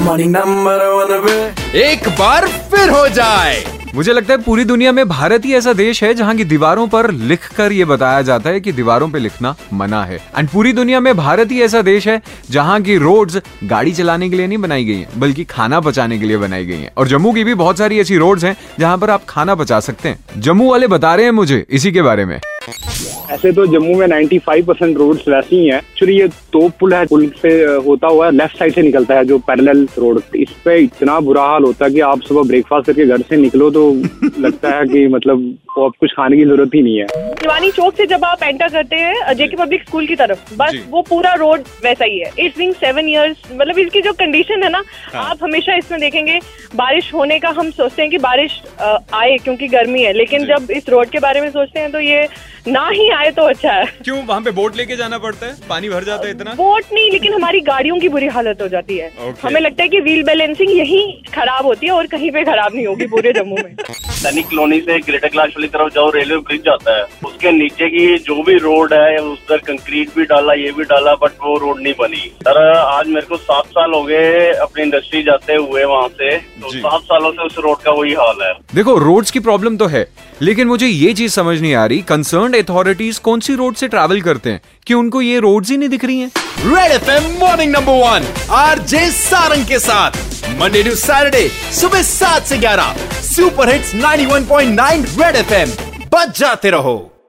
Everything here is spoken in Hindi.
morning number one पे एक बार फिर हो जाए। मुझे लगता है पूरी दुनिया में भारत ही ऐसा देश है जहाँ की दीवारों पर लिख कर ये बताया जाता है कि दीवारों पे लिखना मना है। एंड पूरी दुनिया में भारत ही ऐसा देश है जहाँ की रोड्स गाड़ी चलाने के लिए नहीं बनाई गई हैं, बल्कि खाना पचाने के लिए बनाई गई हैं। और जम्मू की भी बहुत सारी ऐसी रोड्स हैं जहाँ पर आप खाना पचा सकते हैं। जम्मू वाले बता रहे हैं मुझे इसी के बारे में। ऐसे तो जम्मू में 95 परसेंट रोड वैसी ही है। एक्चुअली ये तोप पुल है पुल से होता हुआ लेफ़्ट साइड से निकलता है जो पैरेलल रोड इस पे इतना बुरा हाल होता है कि आप सुबह ब्रेकफास्ट करके घर से निकलो तो लगता है कि मतलब वो अब कुछ खाने की ज़रूरत ही नहीं है। शिवानी चौक से जब आप एंटर करते हैं जेके पब्लिक स्कूल की तरफ़ बस वो पूरा रोड वैसा ही है। इट्स बीइंग सेवन ईयर्स मतलब इसकी जो कंडीशन है ना आप हमेशा इसमें देखेंगे बारिश होने का हम सोचते हैं कि बारिश आए क्योंकि गर्मी है। लेकिन जब इस रोड के बारे में सोचते हैं तो ये ना ही आए तो अच्छा है। क्यों? वहाँ पे बोट लेके जाना पड़ता है? पानी भर जाता है इतना? बोट नहीं लेकिन हमारी गाड़ियों की बुरी हालत हो जाती है। Okay. हमें लगता है कि व्हील बैलेंसिंग यही खराब होती है और कहीं पे खराब नहीं होगी पूरे जम्मू में। सैनिक कॉलोनी से ग्रेटर क्लास वाली तरफ़ जाओ रेलवे ब्रिज जाता है। उसके नीचे की जो भी रोड है उधर कंक्रीट भी डाला ये भी डाला बट वो रोड नहीं बनी। सर आज मेरे को सात साल हो गए अपनी इंडस्ट्री जाते हुए वहाँ से। तो सात सालों से उस रोड का वही हाल है। देखो रोड्स की प्रॉब्लम तो है लेकिन मुझे ये चीज़ समझ नहीं आ रही कंसर्न अथॉरिटीज कौन सी रोड से ट्रैवल करते हैं? कि उनको ये रोड ही नहीं दिख रही हैं? Red F M morning number one R J Sarang के साथ। मंडे टू सैटरडे सुबह सात से ग्यारह। Super hits 91.9 red F M बच जाते रहो।